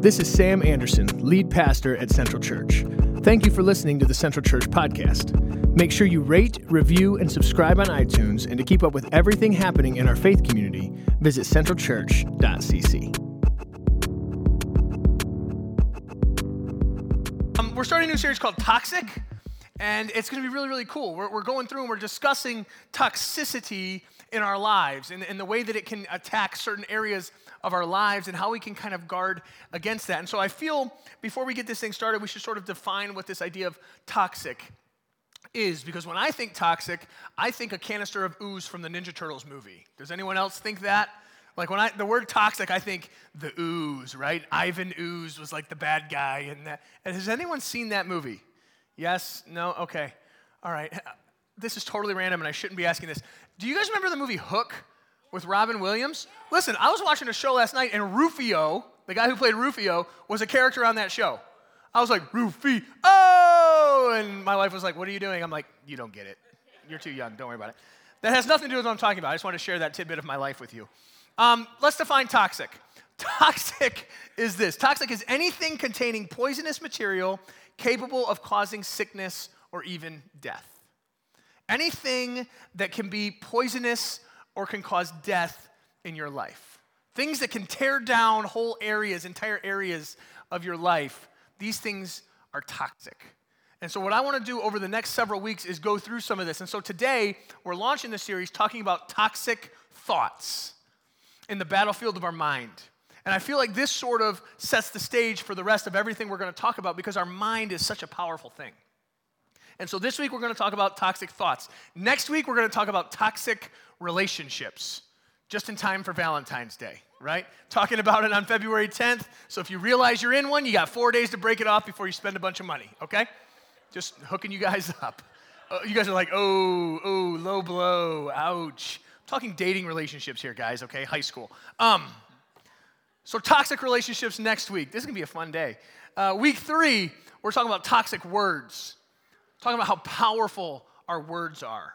This is Sam Anderson, lead pastor at Central Church. Thank you for listening to the Central Church podcast. Make sure you rate, review, and subscribe on iTunes. And to keep up with everything happening in our faith community, visit centralchurch.cc. Um, we're starting a new series called Toxic, and it's going to be really, really cool. We're, we're going through and we're discussing toxicity in our lives and, and the way that it can attack certain areas of our lives and how we can kind of guard against that. And so I feel before we get this thing started, we should sort of define what this idea of toxic is because when I think toxic, I think a canister of ooze from the Ninja Turtles movie. Does anyone else think that? Like when I the word toxic, I think the ooze, right? Ivan Ooze was like the bad guy, and that. And has anyone seen that movie? Yes? No? Okay. All right. This is totally random, and I shouldn't be asking this. Do you guys remember the movie Hook with Robin Williams? Listen, I was watching a show last night, and Rufio, the guy who played Rufio, was a character on that show. I was like, Rufio, oh! And my wife was like, What are you doing? I'm like, You don't get it. You're too young. Don't worry about it. That has nothing to do with what I'm talking about. I just want to share that tidbit of my life with you. Um, let's define toxic. Toxic is this toxic is anything containing poisonous material capable of causing sickness or even death. Anything that can be poisonous or can cause death in your life. Things that can tear down whole areas, entire areas of your life. These things are toxic. And so, what I want to do over the next several weeks is go through some of this. And so, today, we're launching this series talking about toxic thoughts in the battlefield of our mind. And I feel like this sort of sets the stage for the rest of everything we're going to talk about because our mind is such a powerful thing. And so this week we're going to talk about toxic thoughts. Next week we're going to talk about toxic relationships, just in time for Valentine's Day, right? Talking about it on February 10th. So if you realize you're in one, you got four days to break it off before you spend a bunch of money, okay? Just hooking you guys up. Uh, you guys are like, oh, oh, low blow, ouch. Talking dating relationships here, guys, okay? High school. Um, so, toxic relationships next week. This is gonna be a fun day. Uh, week three, we're talking about toxic words, talking about how powerful our words are.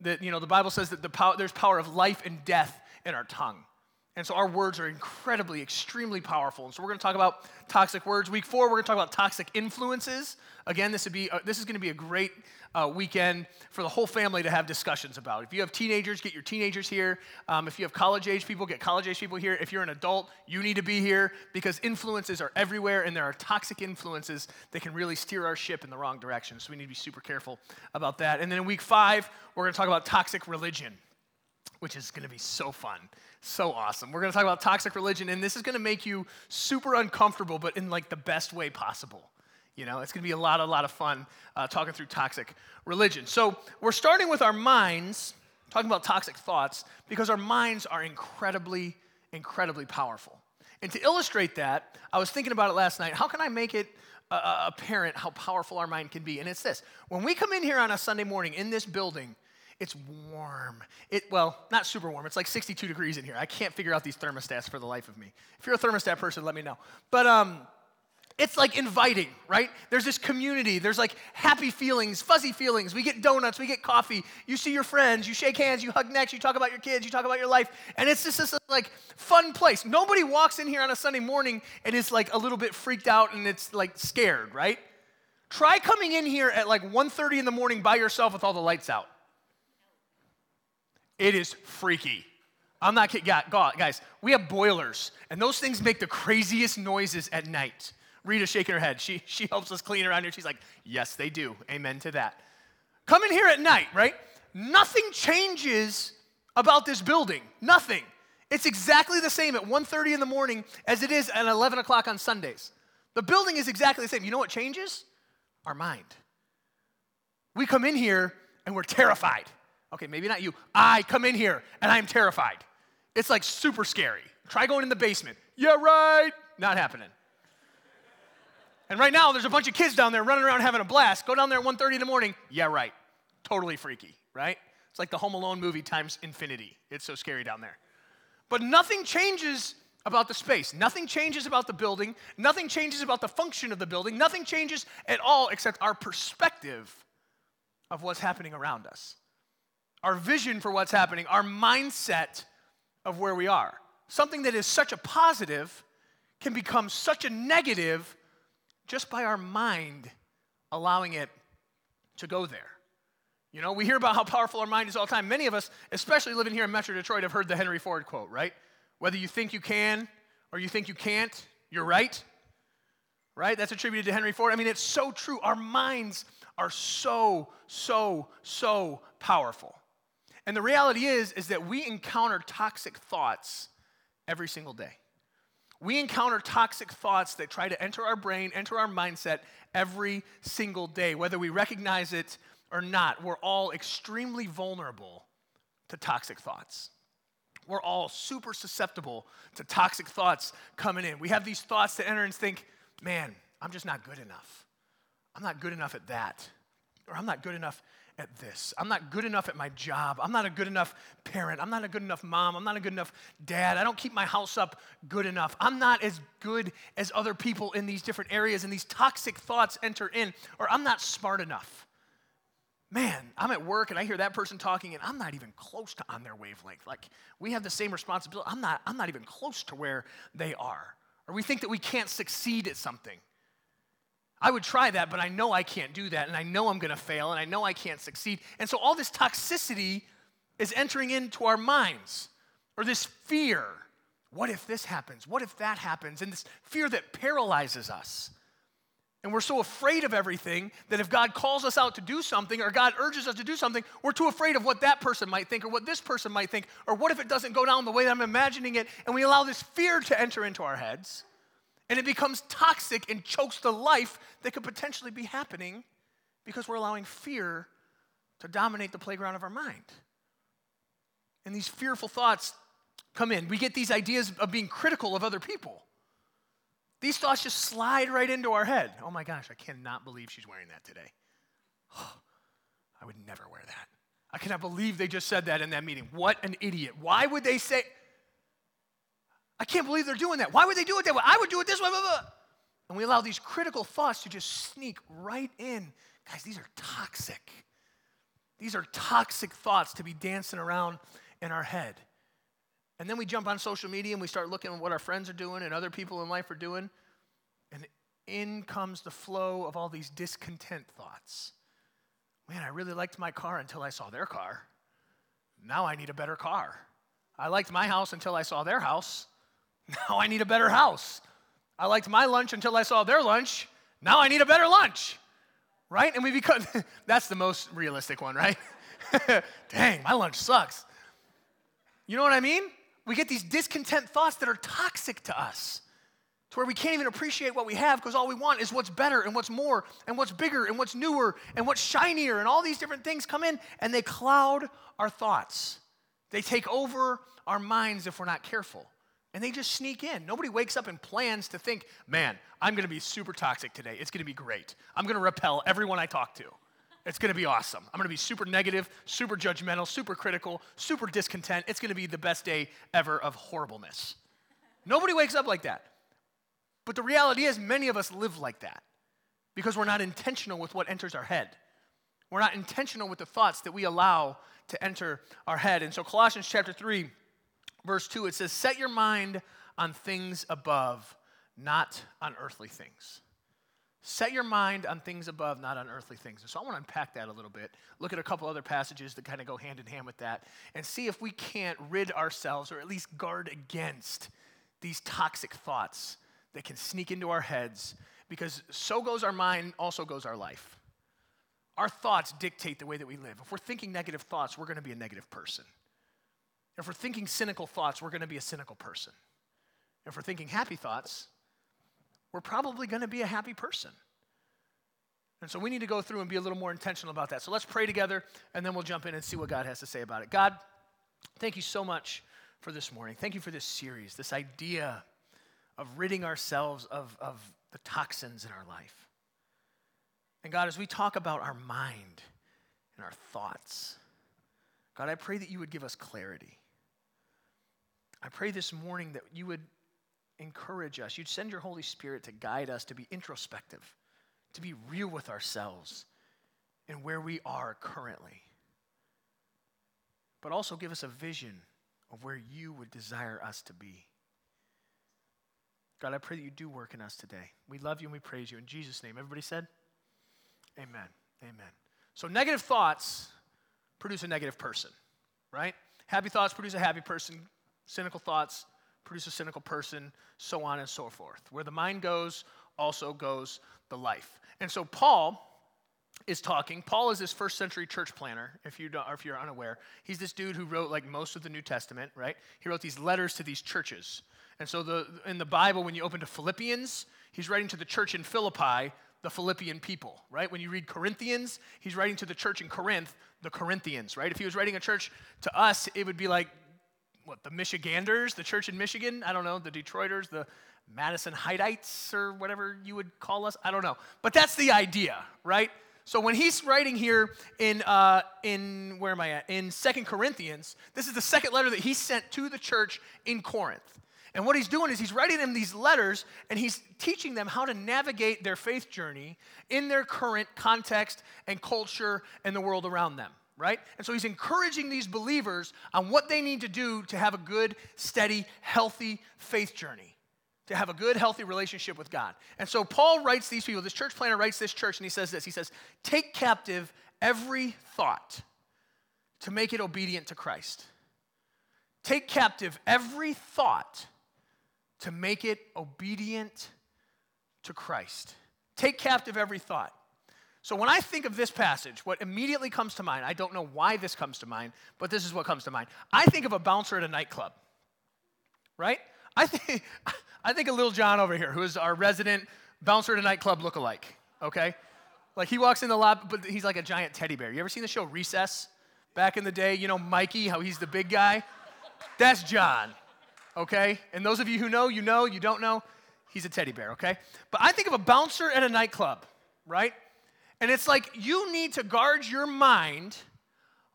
That, you know, the Bible says that the power, there's power of life and death in our tongue. And so our words are incredibly, extremely powerful. And so we're going to talk about toxic words. Week four, we're going to talk about toxic influences. Again, this, would be, uh, this is going to be a great uh, weekend for the whole family to have discussions about. If you have teenagers, get your teenagers here. Um, if you have college age people, get college age people here. If you're an adult, you need to be here because influences are everywhere and there are toxic influences that can really steer our ship in the wrong direction. So we need to be super careful about that. And then in week five, we're going to talk about toxic religion which is going to be so fun, so awesome. We're going to talk about toxic religion, and this is going to make you super uncomfortable, but in like the best way possible. You know, it's going to be a lot, a lot of fun uh, talking through toxic religion. So we're starting with our minds, talking about toxic thoughts, because our minds are incredibly, incredibly powerful. And to illustrate that, I was thinking about it last night. How can I make it uh, apparent how powerful our mind can be? And it's this: when we come in here on a Sunday morning in this building it's warm. It, well, not super warm. It's like 62 degrees in here. I can't figure out these thermostats for the life of me. If you're a thermostat person, let me know. But um, it's like inviting, right? There's this community. There's like happy feelings, fuzzy feelings. We get donuts, we get coffee. You see your friends, you shake hands, you hug necks, you talk about your kids, you talk about your life. And it's just this like fun place. Nobody walks in here on a Sunday morning and is like a little bit freaked out and it's like scared, right? Try coming in here at like 1:30 in the morning by yourself with all the lights out. It is freaky. I'm not kidding. Yeah, guys, we have boilers, and those things make the craziest noises at night. Rita's shaking her head. She, she helps us clean around here. She's like, yes, they do. Amen to that. Come in here at night, right? Nothing changes about this building. Nothing. It's exactly the same at 1.30 in the morning as it is at 11 o'clock on Sundays. The building is exactly the same. You know what changes? Our mind. We come in here and we're terrified. Okay, maybe not you. I come in here and I'm terrified. It's like super scary. Try going in the basement. Yeah, right. Not happening. And right now, there's a bunch of kids down there running around having a blast. Go down there at 1.30 in the morning. Yeah, right. Totally freaky, right? It's like the Home Alone movie times infinity. It's so scary down there. But nothing changes about the space. Nothing changes about the building. Nothing changes about the function of the building. Nothing changes at all except our perspective of what's happening around us our vision for what's happening, our mindset of where we are. Something that is such a positive can become such a negative just by our mind allowing it to go there. You know, we hear about how powerful our mind is all the time. Many of us, especially living here in Metro Detroit, have heard the Henry Ford quote, right? Whether you think you can or you think you can't, you're right. Right? That's attributed to Henry Ford. I mean, it's so true. Our minds are so, so, so powerful. And the reality is, is that we encounter toxic thoughts every single day. We encounter toxic thoughts that try to enter our brain, enter our mindset every single day, whether we recognize it or not. We're all extremely vulnerable to toxic thoughts. We're all super susceptible to toxic thoughts coming in. We have these thoughts that enter and think, man, I'm just not good enough. I'm not good enough at that. Or I'm not good enough at this. I'm not good enough at my job. I'm not a good enough parent. I'm not a good enough mom. I'm not a good enough dad. I don't keep my house up good enough. I'm not as good as other people in these different areas, and these toxic thoughts enter in. Or I'm not smart enough. Man, I'm at work and I hear that person talking, and I'm not even close to on their wavelength. Like we have the same responsibility. I'm not, I'm not even close to where they are. Or we think that we can't succeed at something. I would try that, but I know I can't do that, and I know I'm gonna fail, and I know I can't succeed. And so all this toxicity is entering into our minds, or this fear. What if this happens? What if that happens? And this fear that paralyzes us. And we're so afraid of everything that if God calls us out to do something or God urges us to do something, we're too afraid of what that person might think or what this person might think or what if it doesn't go down the way that I'm imagining it. And we allow this fear to enter into our heads and it becomes toxic and chokes the life that could potentially be happening because we're allowing fear to dominate the playground of our mind. And these fearful thoughts come in. We get these ideas of being critical of other people. These thoughts just slide right into our head. Oh my gosh, I cannot believe she's wearing that today. I would never wear that. I cannot believe they just said that in that meeting. What an idiot. Why would they say, I can't believe they're doing that. Why would they do it that way? I would do it this way. Blah, blah. And we allow these critical thoughts to just sneak right in. Guys, these are toxic. These are toxic thoughts to be dancing around in our head. And then we jump on social media and we start looking at what our friends are doing and other people in life are doing. And in comes the flow of all these discontent thoughts. Man, I really liked my car until I saw their car. Now I need a better car. I liked my house until I saw their house. Now I need a better house. I liked my lunch until I saw their lunch. Now I need a better lunch. Right? And we become, that's the most realistic one, right? Dang, my lunch sucks. You know what I mean? We get these discontent thoughts that are toxic to us to where we can't even appreciate what we have because all we want is what's better and what's more and what's bigger and what's newer and what's shinier and all these different things come in and they cloud our thoughts. They take over our minds if we're not careful and they just sneak in. Nobody wakes up and plans to think, man, I'm to be super toxic today. It's to be great. I'm to repel everyone I talk to. It's to be awesome. I'm to be super negative, super judgmental, super critical, super discontent. It's to be the best day ever of horribleness. Nobody wakes up like that. But the reality is, many of us live like that because we're not intentional with what enters our head. We're not intentional with the thoughts that we allow to enter our head. And so, Colossians chapter 3, verse 2, it says, Set your mind on things above, not on earthly things. Set your mind on things above, not on earthly things. And so I want to unpack that a little bit, look at a couple other passages that kind of go hand in hand with that, and see if we can't rid ourselves or at least guard against these toxic thoughts that can sneak into our heads because so goes our mind, also goes our life. Our thoughts dictate the way that we live. If we're thinking negative thoughts, we're going to be a negative person. If we're thinking cynical thoughts, we're going to be a cynical person. If we're thinking happy thoughts, we're probably going to be a happy person. And so we need to go through and be a little more intentional about that. So let's pray together, and then we'll jump in and see what God has to say about it. God, thank you so much for this morning. Thank you for this series, this idea of ridding ourselves of, of the toxins in our life. And God, as we talk about our mind and our thoughts, God, I pray that you would give us clarity. I pray this morning that you would encourage us. You'd send your Holy Spirit to guide us to be introspective, to be real with ourselves and where we are currently. But also give us a vision of where you would desire us to be. God, I pray that you do work in us today. We love you and we praise you. In Jesus' name. Everybody said? Amen. Amen. So, negative thoughts produce a negative person, right? Happy thoughts produce a happy person. Cynical thoughts produce a cynical person, so on and so forth. Where the mind goes, also goes the life. And so, Paul is talking. Paul is this first century church planter, if, you if you're unaware. He's this dude who wrote like most of the New Testament, right? He wrote these letters to these churches. And so the, in the Bible, when you open to Philippians, he's writing to the church in Philippi, the Philippian people, right? When you read Corinthians, he's writing to the church in Corinth, the Corinthians, right? If he was writing a church to us, it would be like, what, the Michiganders, the church in Michigan? I don't know, the Detroiters, the Madison Heightites, or whatever you would call us. I don't know. But that's the idea, right? So when he's writing here in, uh, in where am I at? In Second Corinthians, this is the second letter that he sent to the church in Corinth. And what he's doing is he's writing them these letters and he's teaching them how to navigate their faith journey in their current context and culture and the world around them, right? And so he's encouraging these believers on what they need to do to have a good, steady, healthy faith journey to have a good, healthy relationship with God. And so Paul writes these people, this church planter writes this church, and he says this He says, Take captive every thought to make it obedient to Christ. Take captive every thought to make it obedient to Christ. Take captive every thought. So when I think of this passage, what immediately comes to mind, I don't know why this comes to mind, but this is what comes to mind. I think of a bouncer at a nightclub, right? I think, I think of Little John over here, who is our resident bouncer at a nightclub lookalike, okay? Like he walks in the lobby, but he's like a giant teddy bear. You ever seen the show Recess? Back in the day, you know Mikey, how he's the big guy? That's John, okay? And those of you who know, you know, you don't know, he's a teddy bear, okay? But I think of a bouncer at a nightclub, right? And it's like you need to guard your mind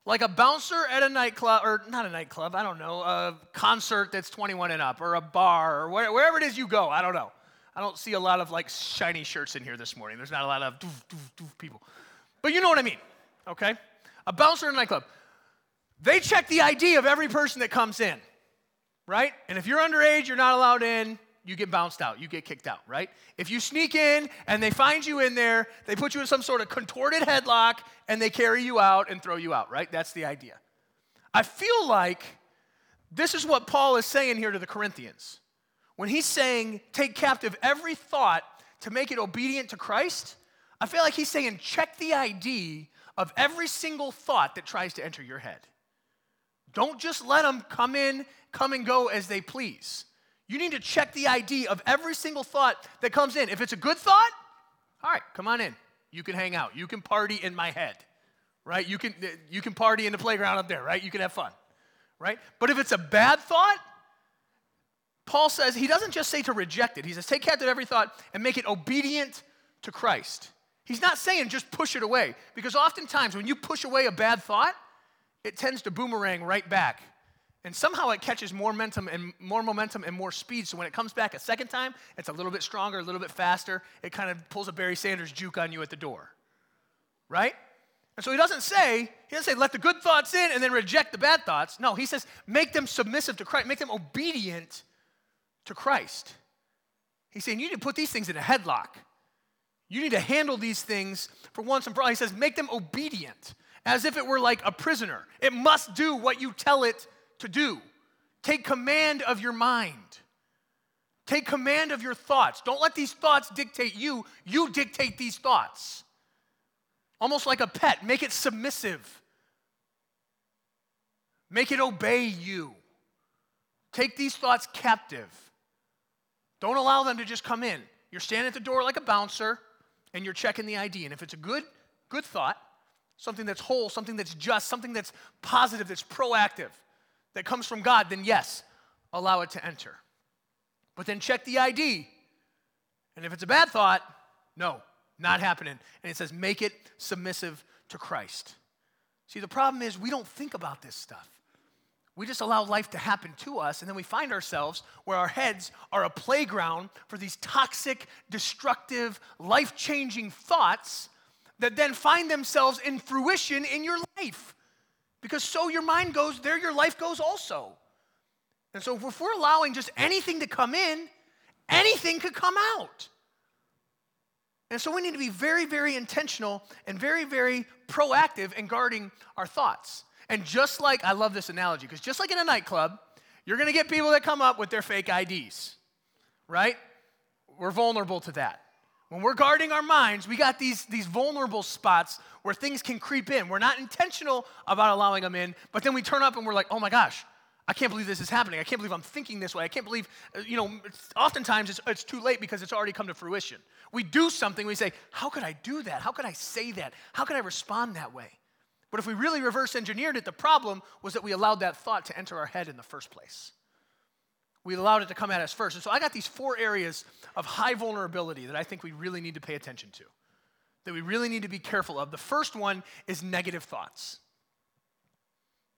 like a bouncer at a nightclub, or not a nightclub, I don't know, a concert that's 21 and up, or a bar, or wherever it is you go, I don't know. I don't see a lot of like shiny shirts in here this morning. There's not a lot of doof, doof, doof people. But you know what I mean, okay? A bouncer in a nightclub. They check the ID of every person that comes in, right? And if you're underage, you're not allowed in you get bounced out, you get kicked out, right? If you sneak in and they find you in there, they put you in some sort of contorted headlock and they carry you out and throw you out, right? That's the idea. I feel like this is what Paul is saying here to the Corinthians. When he's saying, take captive every thought to make it obedient to Christ, I feel like he's saying, check the ID of every single thought that tries to enter your head. Don't just let them come in, come and go as they please. You need to check the ID of every single thought that comes in. If it's a good thought, all right, come on in. You can hang out. You can party in my head, right? You can, you can party in the playground up there, right? You can have fun, right? But if it's a bad thought, Paul says he doesn't just say to reject it. He says take captive every thought and make it obedient to Christ. He's not saying just push it away because oftentimes when you push away a bad thought, it tends to boomerang right back and somehow it catches more momentum and more momentum and more speed. So when it comes back a second time, it's a little bit stronger, a little bit faster. It kind of pulls a Barry Sanders juke on you at the door. Right? And so he doesn't say, he doesn't say, let the good thoughts in and then reject the bad thoughts. No, he says, make them submissive to Christ, make them obedient to Christ. He's saying, you need to put these things in a headlock. You need to handle these things for once and for all. He says, make them obedient, as if it were like a prisoner. It must do what you tell it to do. Take command of your mind. Take command of your thoughts. Don't let these thoughts dictate you, you dictate these thoughts. Almost like a pet, make it submissive. Make it obey you. Take these thoughts captive. Don't allow them to just come in. You're standing at the door like a bouncer and you're checking the ID. And if it's a good, good thought, something that's whole, something that's just, something that's positive, that's proactive, that comes from God, then yes, allow it to enter. But then check the ID. And if it's a bad thought, no, not happening. And it says, make it submissive to Christ. See, the problem is we don't think about this stuff. We just allow life to happen to us, and then we find ourselves where our heads are a playground for these toxic, destructive, life changing thoughts that then find themselves in fruition in your life. Because so your mind goes, there your life goes also. And so if we're allowing just anything to come in, anything could come out. And so we need to be very, very intentional and very, very proactive in guarding our thoughts. And just like, I love this analogy, because just like in a nightclub, you're gonna get people that come up with their fake IDs, right? We're vulnerable to that. When we're guarding our minds, we got these, these vulnerable spots where things can creep in. We're not intentional about allowing them in, but then we turn up and we're like, oh my gosh, I can't believe this is happening. I can't believe I'm thinking this way. I can't believe, uh, you know, oftentimes it's, it's too late because it's already come to fruition. We do something, we say, how could I do that? How could I say that? How could I respond that way? But if we really reverse engineered it, the problem was that we allowed that thought to enter our head in the first place we allowed it to come at us first. And so I got these four areas of high vulnerability that I think we really need to pay attention to, that we really need to be careful of. The first one is negative thoughts.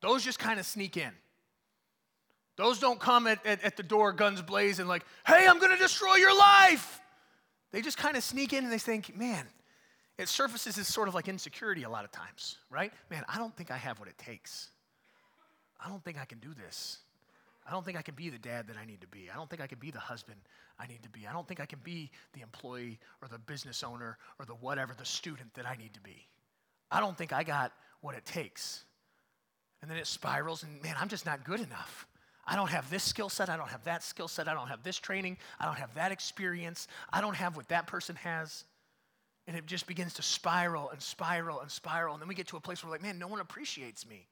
Those just kind of sneak in. Those don't come at, at, at the door, guns blazing, like, hey, I'm going to destroy your life. They just kind of sneak in and they think, man, it surfaces as sort of like insecurity a lot of times, right? Man, I don't think I have what it takes. I don't think I can do this. I don't think I can be the dad that I need to be. I don't think I can be the husband I need to be. I don't think I can be the employee or the business owner or the whatever, the student that I need to be. I don't think I got what it takes. And then it spirals, and man, I'm just not good enough. I don't have this skill set. I don't have that skill set. I don't have this training. I don't have that experience. I don't have what that person has. And it just begins to spiral and spiral and spiral. And then we get to a place where we're like, man, no one appreciates me.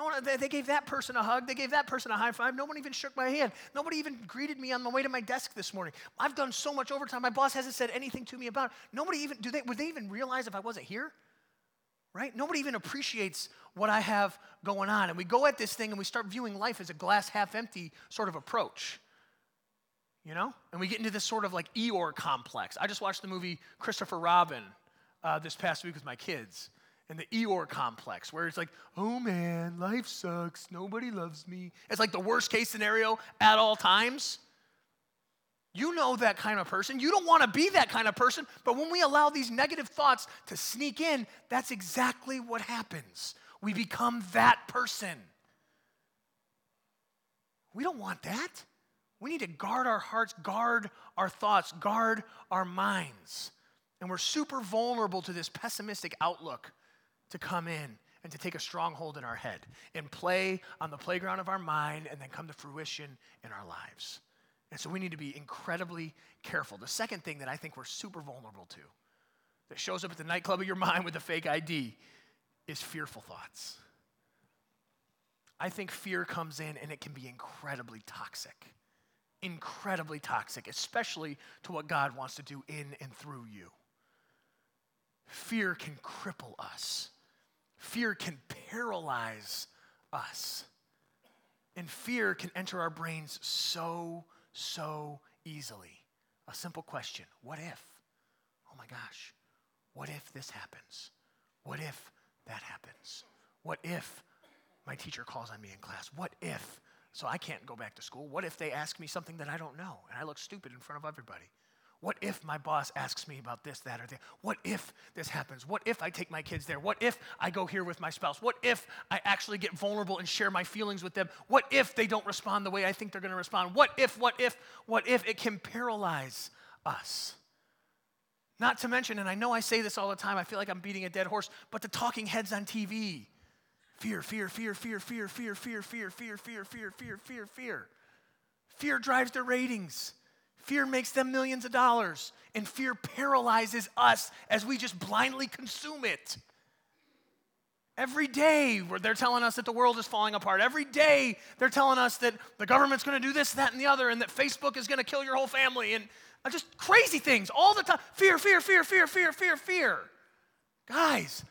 No one, they, gave that person a hug. They gave that person a high five. No one even shook my hand. Nobody even greeted me on the way to my desk this morning. I've done so much overtime. My boss hasn't said anything to me about it. Nobody even, do they, would they even realize if I wasn't here? Right? Nobody even appreciates what I have going on. And we go at this thing and we start viewing life as a glass half empty sort of approach. You know? And we get into this sort of like Eeyore complex. I just watched the movie Christopher Robin uh, this past week with my kids and the Eeyore complex, where it's like, oh man, life sucks, nobody loves me. It's like the worst case scenario at all times. You know that kind of person. You don't want to be that kind of person, but when we allow these negative thoughts to sneak in, that's exactly what happens. We become that person. We don't want that. We need to guard our hearts, guard our thoughts, guard our minds. And we're super vulnerable to this pessimistic outlook to come in and to take a stronghold in our head and play on the playground of our mind and then come to fruition in our lives. And so we need to be incredibly careful. The second thing that I think we're super vulnerable to that shows up at the nightclub of your mind with a fake ID is fearful thoughts. I think fear comes in and it can be incredibly toxic. Incredibly toxic, especially to what God wants to do in and through you. Fear can cripple us. Fear can paralyze us. And fear can enter our brains so, so easily. A simple question What if? Oh my gosh, what if this happens? What if that happens? What if my teacher calls on me in class? What if? So I can't go back to school. What if they ask me something that I don't know and I look stupid in front of everybody? What if my boss asks me about this, that, or that? What if this happens? What if I take my kids there? What if I go here with my spouse? What if I actually get vulnerable and share my feelings with them? What if they don't respond the way I think they're going to respond? What if, what if, what if? It can paralyze us. Not to mention, and I know I say this all the time, I feel like I'm beating a dead horse, but the talking heads on TV fear, fear, fear, fear, fear, fear, fear, fear, fear, fear, fear, fear, fear, fear. Fear Fear drives their ratings. Fear makes them millions of dollars, and fear paralyzes us as we just blindly consume it. Every day, they're telling us that the world is falling apart. Every day, they're telling us that the government's going to do this, that, and the other, and that Facebook is going to kill your whole family, and uh, just crazy things all the time. Fear, fear, fear, fear, fear, fear, fear. Guys,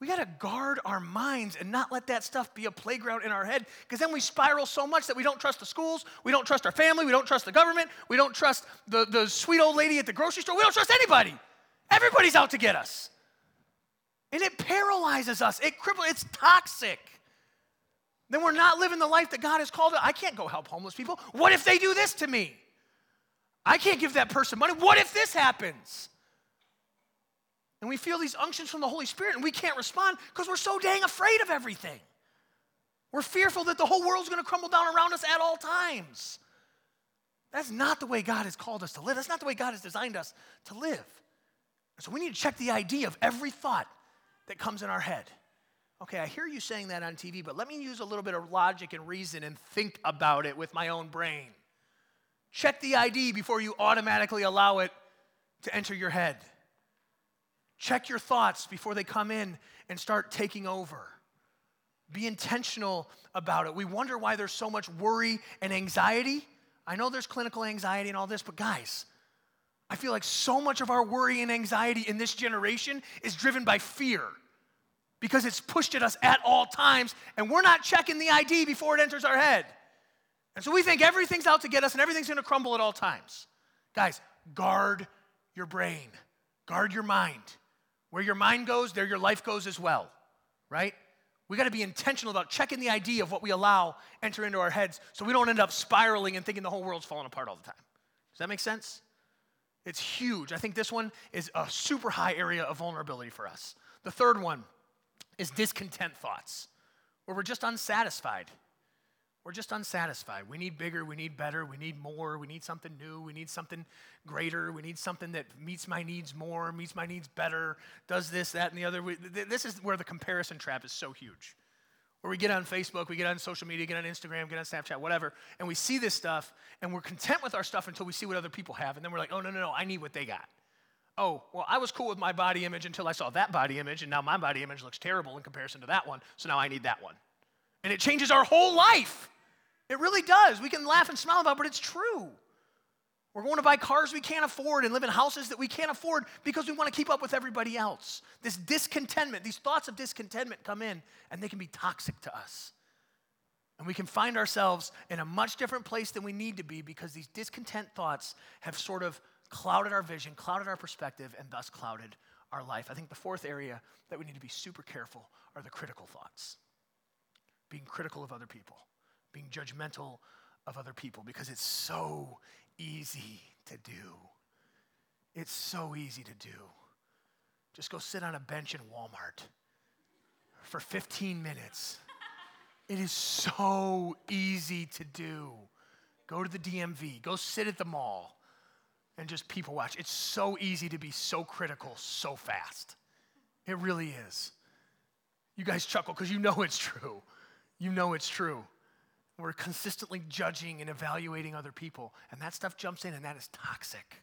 we got to guard our minds and not let that stuff be a playground in our head because then we spiral so much that we don't trust the schools, we don't trust our family, we don't trust the government, we don't trust the, the sweet old lady at the grocery store, we don't trust anybody. Everybody's out to get us. And it paralyzes us, it cripples, it's toxic. Then we're not living the life that God has called us. I can't go help homeless people. What if they do this to me? I can't give that person money. What if this happens? And we feel these unctions from the Holy Spirit and we can't respond because we're so dang afraid of everything. We're fearful that the whole world's going to crumble down around us at all times. That's not the way God has called us to live. That's not the way God has designed us to live. So we need to check the ID of every thought that comes in our head. Okay, I hear you saying that on TV, but let me use a little bit of logic and reason and think about it with my own brain. Check the ID before you automatically allow it to enter your head. Check your thoughts before they come in and start taking over. Be intentional about it. We wonder why there's so much worry and anxiety. I know there's clinical anxiety and all this, but guys, I feel like so much of our worry and anxiety in this generation is driven by fear because it's pushed at us at all times, and we're not checking the ID before it enters our head. And so we think everything's out to get us and everything's gonna crumble at all times. Guys, guard your brain, guard your mind. Where your mind goes, there your life goes as well, right? We got to be intentional about checking the idea of what we allow enter into our heads so we don't end up spiraling and thinking the whole world's falling apart all the time. Does that make sense? It's huge. I think this one is a super high area of vulnerability for us. The third one is discontent thoughts, where we're just unsatisfied. We're just unsatisfied. We need bigger, we need better, we need more, we need something new, we need something greater, we need something that meets my needs more, meets my needs better, does this, that, and the other. This is where the comparison trap is so huge. Where we get on Facebook, we get on social media, get on Instagram, get on Snapchat, whatever, and we see this stuff, and we're content with our stuff until we see what other people have, and then we're like, oh, no, no, no, I need what they got. Oh, well, I was cool with my body image until I saw that body image, and now my body image looks terrible in comparison to that one, so now I need that one. And it changes our whole life. It really does. We can laugh and smile about it, but it's true. We're going to buy cars we can't afford and live in houses that we can't afford because we want to keep up with everybody else. This discontentment, these thoughts of discontentment come in and they can be toxic to us. And we can find ourselves in a much different place than we need to be because these discontent thoughts have sort of clouded our vision, clouded our perspective, and thus clouded our life. I think the fourth area that we need to be super careful are the critical thoughts, being critical of other people being judgmental of other people because it's so easy to do. It's so easy to do. Just go sit on a bench in Walmart for 15 minutes. It is so easy to do. Go to the DMV, go sit at the mall and just people watch. It's so easy to be so critical so fast. It really is. You guys chuckle because you know it's true. You know it's true. We're consistently judging and evaluating other people. And that stuff jumps in, and that is toxic.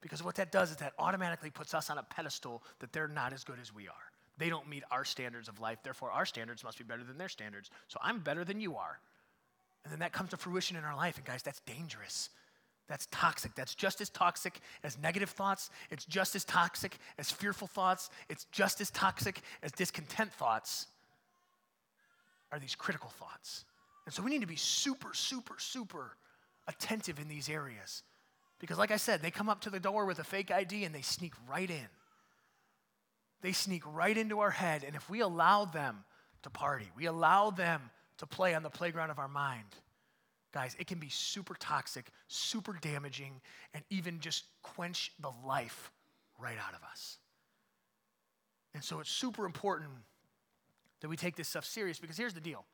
Because what that does is that automatically puts us on a pedestal that they're not as good as we are. They don't meet our standards of life, therefore, our standards must be better than their standards. So I'm better than you are. And then that comes to fruition in our life. And guys, that's dangerous. That's toxic. That's just as toxic as negative thoughts. It's just as toxic as fearful thoughts. It's just as toxic as discontent thoughts are these critical thoughts. And so we need to be super, super, super attentive in these areas. Because, like I said, they come up to the door with a fake ID and they sneak right in. They sneak right into our head. And if we allow them to party, we allow them to play on the playground of our mind, guys, it can be super toxic, super damaging, and even just quench the life right out of us. And so it's super important that we take this stuff serious because here's the deal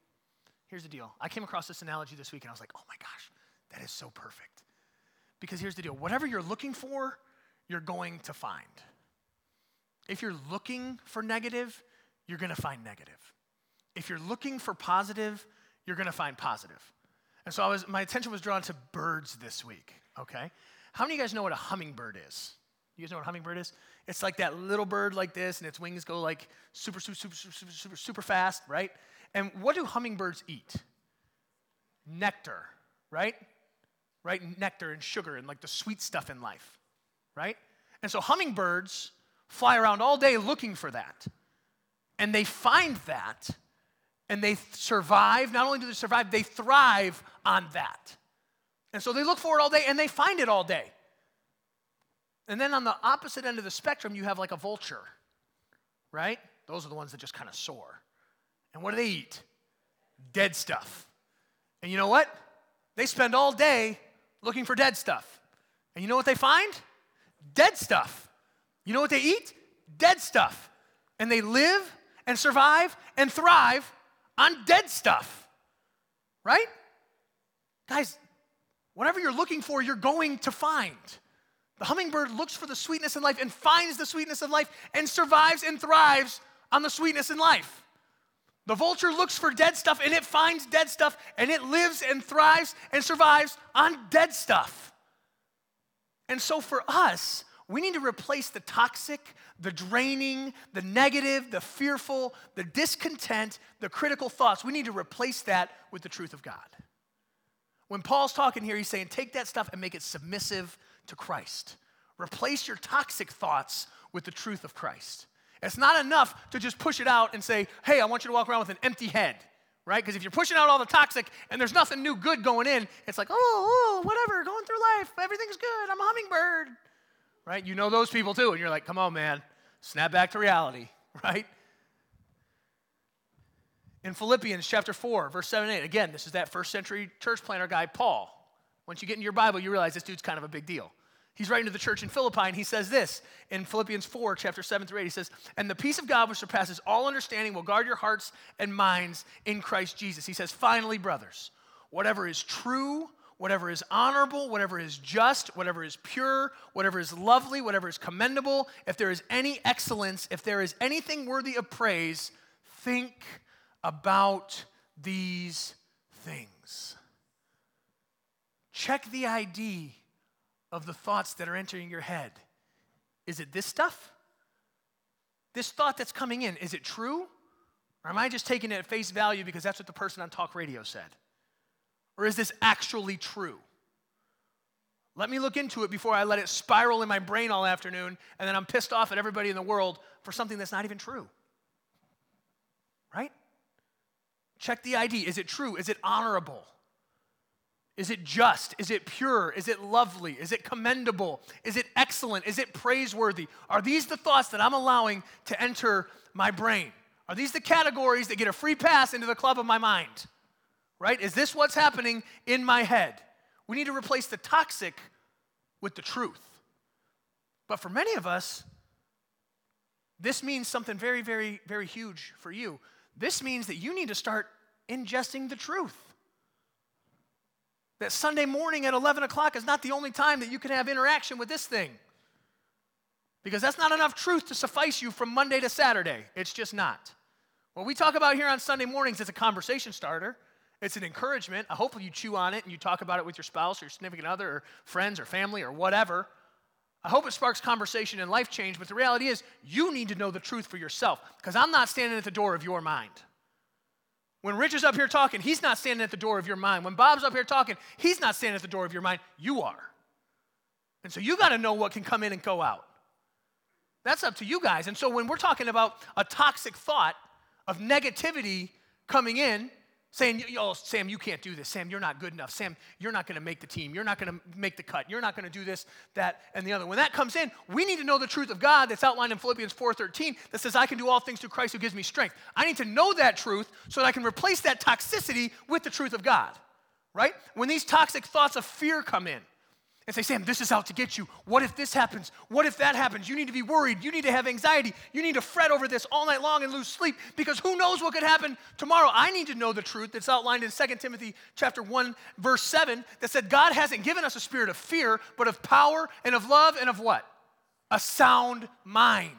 Here's the deal. I came across this analogy this week and I was like, oh my gosh, that is so perfect. Because here's the deal whatever you're looking for, you're going to find. If you're looking for negative, you're going to find negative. If you're looking for positive, you're going to find positive. And so I was, my attention was drawn to birds this week, okay? How many of you guys know what a hummingbird is? You guys know what a hummingbird is? It's like that little bird like this, and its wings go like super, super, super, super, super, super fast, right? And what do hummingbirds eat? Nectar, right? Right? Nectar and sugar and like the sweet stuff in life, right? And so hummingbirds fly around all day looking for that. And they find that and they survive. Not only do they survive, they thrive on that. And so they look for it all day and they find it all day. And then on the opposite end of the spectrum, you have like a vulture, right? Those are the ones that just kind of soar. And what do they eat? Dead stuff. And you know what? They spend all day looking for dead stuff. And you know what they find? Dead stuff. You know what they eat? Dead stuff. And they live and survive and thrive on dead stuff. Right? Guys, Whatever you're looking for, you're going to find. The hummingbird looks for the sweetness in life and finds the sweetness of life and survives and thrives on the sweetness in life. The vulture looks for dead stuff and it finds dead stuff and it lives and thrives and survives on dead stuff. And so for us, we need to replace the toxic, the draining, the negative, the fearful, the discontent, the critical thoughts. We need to replace that with the truth of God. When Paul's talking here, he's saying, take that stuff and make it submissive to Christ. Replace your toxic thoughts with the truth of Christ. It's not enough to just push it out and say, hey, I want you to walk around with an empty head, right? Because if you're pushing out all the toxic and there's nothing new good going in, it's like, oh, oh, whatever, going through life, everything's good, I'm a hummingbird, right? You know those people too, and you're like, come on, man, snap back to reality, right? In Philippians chapter 4, verse 7 8, again, this is that first century church planter guy, Paul. Once you get into your Bible, you realize this dude's kind of a big deal. He's writing to the church in Philippi, and he says this in Philippians 4, chapter 7 through 8. He says, And the peace of God, which surpasses all understanding, will guard your hearts and minds in Christ Jesus. He says, Finally, brothers, whatever is true, whatever is honorable, whatever is just, whatever is pure, whatever is lovely, whatever is commendable, if there is any excellence, if there is anything worthy of praise, think about these things. Check the ID of the thoughts that are entering your head. Is it this stuff? This thought that's coming in, is it true? Or am I just taking it at face value because that's what the person on talk radio said? Or is this actually true? Let me look into it before I let it spiral in my brain all afternoon and then I'm pissed off at everybody in the world for something that's not even true. Right? Check the ID. Is it true? Is it honorable? Is it just? Is it pure? Is it lovely? Is it commendable? Is it excellent? Is it praiseworthy? Are these the thoughts that I'm allowing to enter my brain? Are these the categories that get a free pass into the club of my mind? Right? Is this what's happening in my head? We need to replace the toxic with the truth. But for many of us, this means something very, very, very huge for you. This means that you need to start ingesting the truth. That Sunday morning at 11 o'clock is not the only time that you can have interaction with this thing. Because that's not enough truth to suffice you from Monday to Saturday. It's just not. What we talk about here on Sunday mornings is a conversation starter. It's an encouragement. I hope you chew on it and you talk about it with your spouse or your significant other or friends or family or whatever. I hope it sparks conversation and life change, but the reality is you need to know the truth for yourself because I'm not standing at the door of your mind. When Rich is up here talking, he's not standing at the door of your mind. When Bob's up here talking, he's not standing at the door of your mind. You are. And so you got to know what can come in and go out. That's up to you guys. And so when we're talking about a toxic thought of negativity coming in, saying, "Oh, Sam, you can't do this. Sam, you're not good enough. Sam, you're not going to make the team. You're not going to make the cut. You're not going to do this, that, and the other." When that comes in, we need to know the truth of God that's outlined in Philippians 4:13 that says, "I can do all things through Christ who gives me strength." I need to know that truth so that I can replace that toxicity with the truth of God. Right? When these toxic thoughts of fear come in, and say, Sam, this is out to get you. What if this happens? What if that happens? You need to be worried. You need to have anxiety. You need to fret over this all night long and lose sleep because who knows what could happen tomorrow? I need to know the truth that's outlined in 2 Timothy chapter 1 verse 7 that said God hasn't given us a spirit of fear, but of power and of love and of what? A sound mind.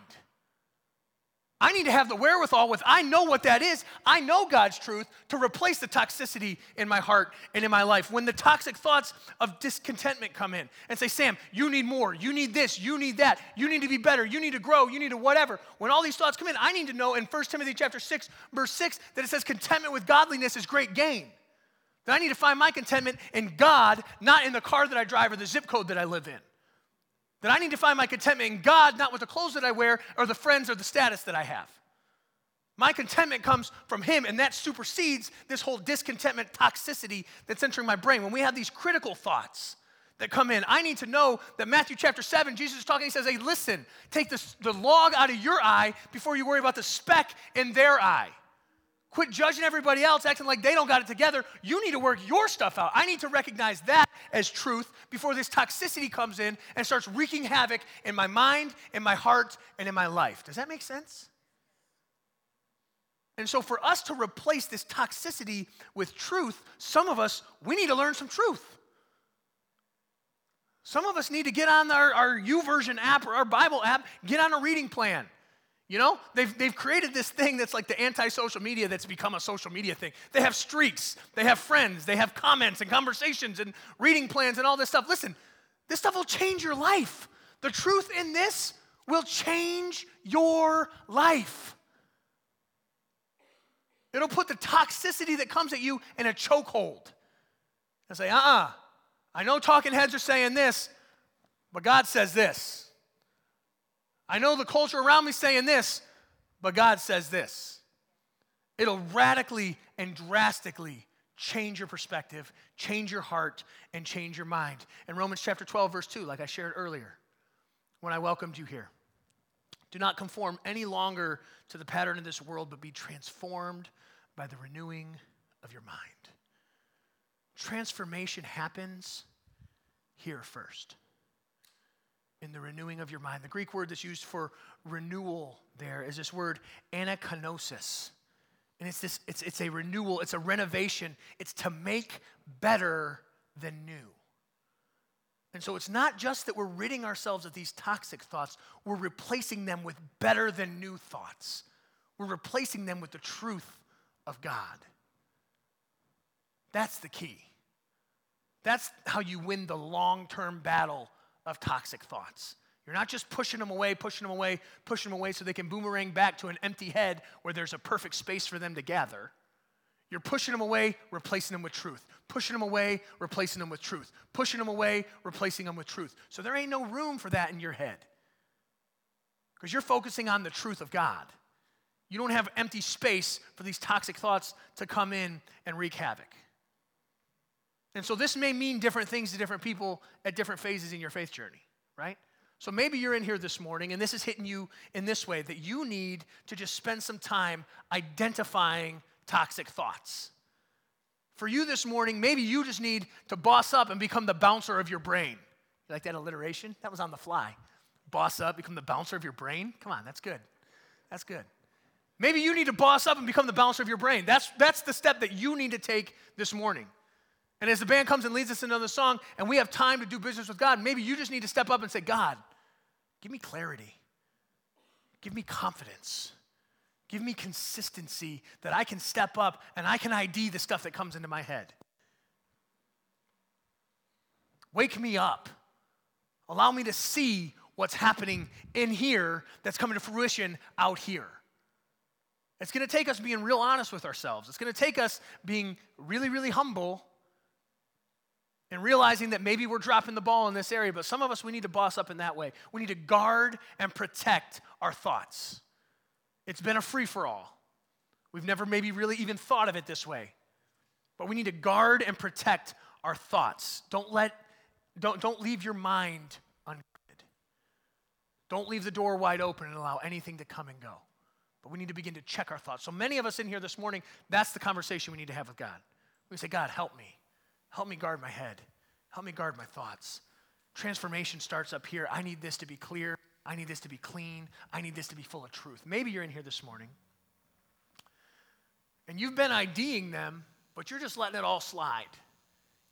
I need to have the wherewithal with, I know what that is. I know God's truth to replace the toxicity in my heart and in my life. When the toxic thoughts of discontentment come in and say, Sam, you need more, you need this, you need that, you need to be better, you need to grow, you need to whatever. When all these thoughts come in, I need to know in 1 Timothy chapter 6, verse 6, that it says contentment with godliness is great gain. That I need to find my contentment in God, not in the car that I drive or the zip code that I live in. That I need to find my contentment in God, not with the clothes that I wear or the friends or the status that I have. My contentment comes from Him, and that supersedes this whole discontentment toxicity that's entering my brain. When we have these critical thoughts that come in, I need to know that Matthew chapter 7, Jesus is talking, He says, Hey, listen, take this, the log out of your eye before you worry about the speck in their eye. Quit judging everybody else, acting like they don't got it together. You need to work your stuff out. I need to recognize that as truth before this toxicity comes in and starts wreaking havoc in my mind, in my heart, and in my life. Does that make sense? And so, for us to replace this toxicity with truth, some of us, we need to learn some truth. Some of us need to get on our, our YouVersion app or our Bible app, get on a reading plan. You know, they've, they've created this thing that's like the anti social media that's become a social media thing. They have streaks, they have friends, they have comments and conversations and reading plans and all this stuff. Listen, this stuff will change your life. The truth in this will change your life. It'll put the toxicity that comes at you in a chokehold and say, uh uh-uh, uh I know talking heads are saying this, but God says this. I know the culture around me saying this, but God says this. It'll radically and drastically change your perspective, change your heart, and change your mind. In Romans chapter 12, verse 2, like I shared earlier when I welcomed you here, do not conform any longer to the pattern of this world, but be transformed by the renewing of your mind. Transformation happens here first in the renewing of your mind. The Greek word that's used for renewal there is this word anakainosis. And it's this, it's, it's a renewal, it's a renovation, it's to make better than new. And so it's not just that we're ridding ourselves of these toxic thoughts, we're replacing them with better than new thoughts. We're replacing them with the truth of God. That's the key. That's how you win the long term battle of toxic thoughts. You're not just pushing them away, pushing them away, pushing them away so they can boomerang back to an empty head where there's a perfect space for them to gather. You're pushing them away, replacing them with truth. Pushing them away, replacing them with truth. Pushing them away, replacing them with truth. So there ain't no room for that in your head because you're focusing on the truth of God. You don't have empty space for these toxic thoughts to come in and wreak havoc. And so this may mean different things to different people at different phases in your faith journey, right? So maybe you're in here this morning and this is hitting you in this way that you need to just spend some time identifying toxic thoughts. For you this morning, maybe you just need to boss up and become the bouncer of your brain. You like that alliteration? That was on the fly. Boss up, become the bouncer of your brain? Come on, that's good. That's good. Maybe you need to boss up and become the bouncer of your brain. That's, that's the step that you need to take this morning. And as the band comes and leads us into another song, and we have time to do business with God, maybe you just need to step up and say, God, give me clarity, give me confidence, give me consistency that I can step up and I can ID the stuff that comes into my head. Wake me up. Allow me to see what's happening in here that's coming to fruition out here. It's going to take us being real honest with ourselves. It's going to take us being really, really humble and realizing that maybe we're dropping the ball in this area, but some of us, we need to boss up in that way. We need to guard and protect our thoughts. It's been a free for all. We've never maybe really even thought of it this way. But we need to guard and protect our thoughts. Don't let, don't, don't leave your mind unguarded. Don't leave the door wide open and allow anything to come and go. But we need to begin to check our thoughts. So many of us in here this morning, that's the conversation we need to have with God. We say, God, help me. Help me guard my head. Help me guard my thoughts. Transformation starts up here. I need this to be clear. I need this to be clean. I need this to be full of truth. Maybe you're in here this morning and you've been IDing them, but you're just letting it all slide.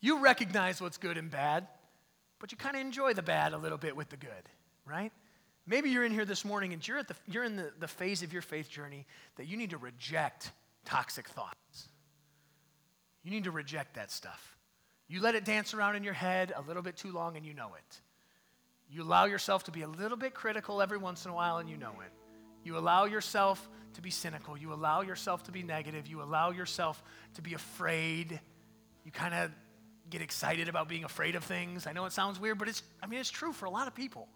You recognize what's good and bad, but you kind of enjoy the bad a little bit with the good, right? Maybe you're in here this morning and you're, at the, you're in the, the phase of your faith journey that you need to reject toxic thoughts. You need to reject that stuff. You let it dance around in your head a little bit too long and you know it. You allow yourself to be a little bit critical every once in a while and you know it. You allow yourself to be cynical. You allow yourself to be negative. You allow yourself to be afraid. You kind of get excited about being afraid of things. I know it sounds weird, but it's I mean it's true for a lot of people.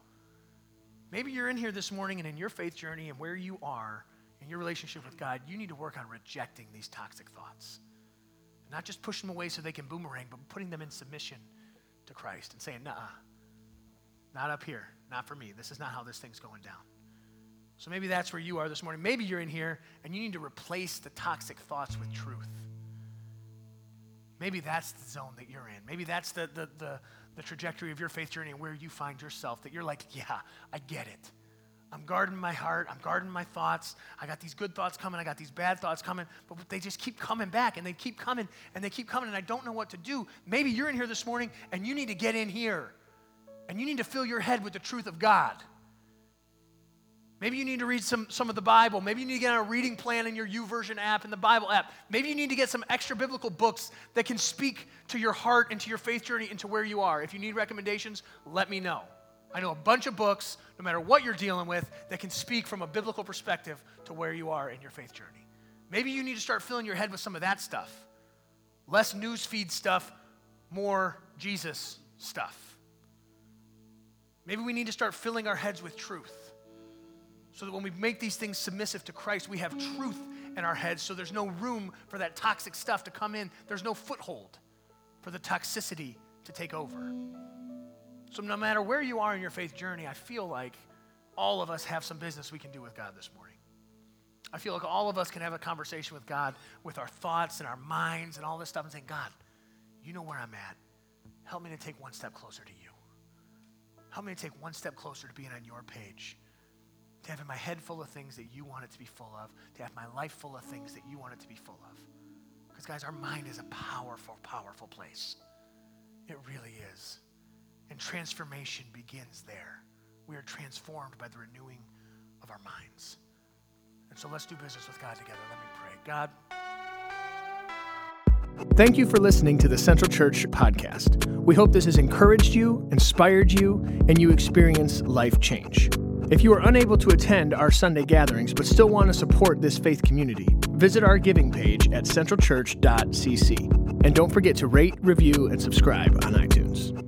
Maybe you're in here this morning and in your faith journey and where you are in your relationship with God, you need to work on rejecting these toxic thoughts. Not just pushing them away so they can boomerang, but putting them in submission to Christ and saying, nah, not up here, not for me. This is not how this thing's going down. So maybe that's where you are this morning. Maybe you're in here and you need to replace the toxic thoughts with truth. Maybe that's the zone that you're in. Maybe that's the, the, the, the trajectory of your faith journey and where you find yourself that you're like, yeah, I get it. I'm guarding my heart. I'm guarding my thoughts. I got these good thoughts coming. I got these bad thoughts coming. But they just keep coming back and they keep coming and they keep coming and I don't know what to do. Maybe you're in here this morning and you need to get in here And you need to fill your head with the truth of God. Maybe you need to read some, some of the Bible. Maybe you need to get on a reading plan in your YouVersion app and the Bible app. Maybe you need to get some extra biblical books that can speak to your heart and to your faith journey and to where you are. If you need recommendations, let me know. I know a bunch of books, no matter what you're dealing with, that can speak from a biblical perspective to where you are in your faith journey. Maybe you need to start filling your head with some of that stuff. Less newsfeed stuff, more Jesus stuff. Maybe we need to start filling our heads with truth so that when we make these things submissive to Christ, we have truth in our heads so there's no room for that toxic stuff to come in. There's no foothold for the toxicity to take over. So, no matter where you are in your faith journey, I feel like all of us have some business we can do with God this morning. I feel like all of us can have a conversation with God with our thoughts and our minds and all this stuff and say, God, you know where I'm at. Help me to take one step closer to you. Help me to take one step closer to being on your page. To have my head full of things that you want it to be full of. To have my life full of things that you want it to be full of. Because, guys, our mind is a powerful, powerful place. It really is. And transformation begins there. We are transformed by the renewing of our minds. And so let's do business with God together. Let me pray. God. Thank you for listening to the Central Church podcast. We hope this has encouraged you, inspired you, and you experience life change. If you are unable to attend our Sunday gatherings but still want to support this faith community, visit our giving page at centralchurch.cc. And don't forget to rate, review, and subscribe on iTunes.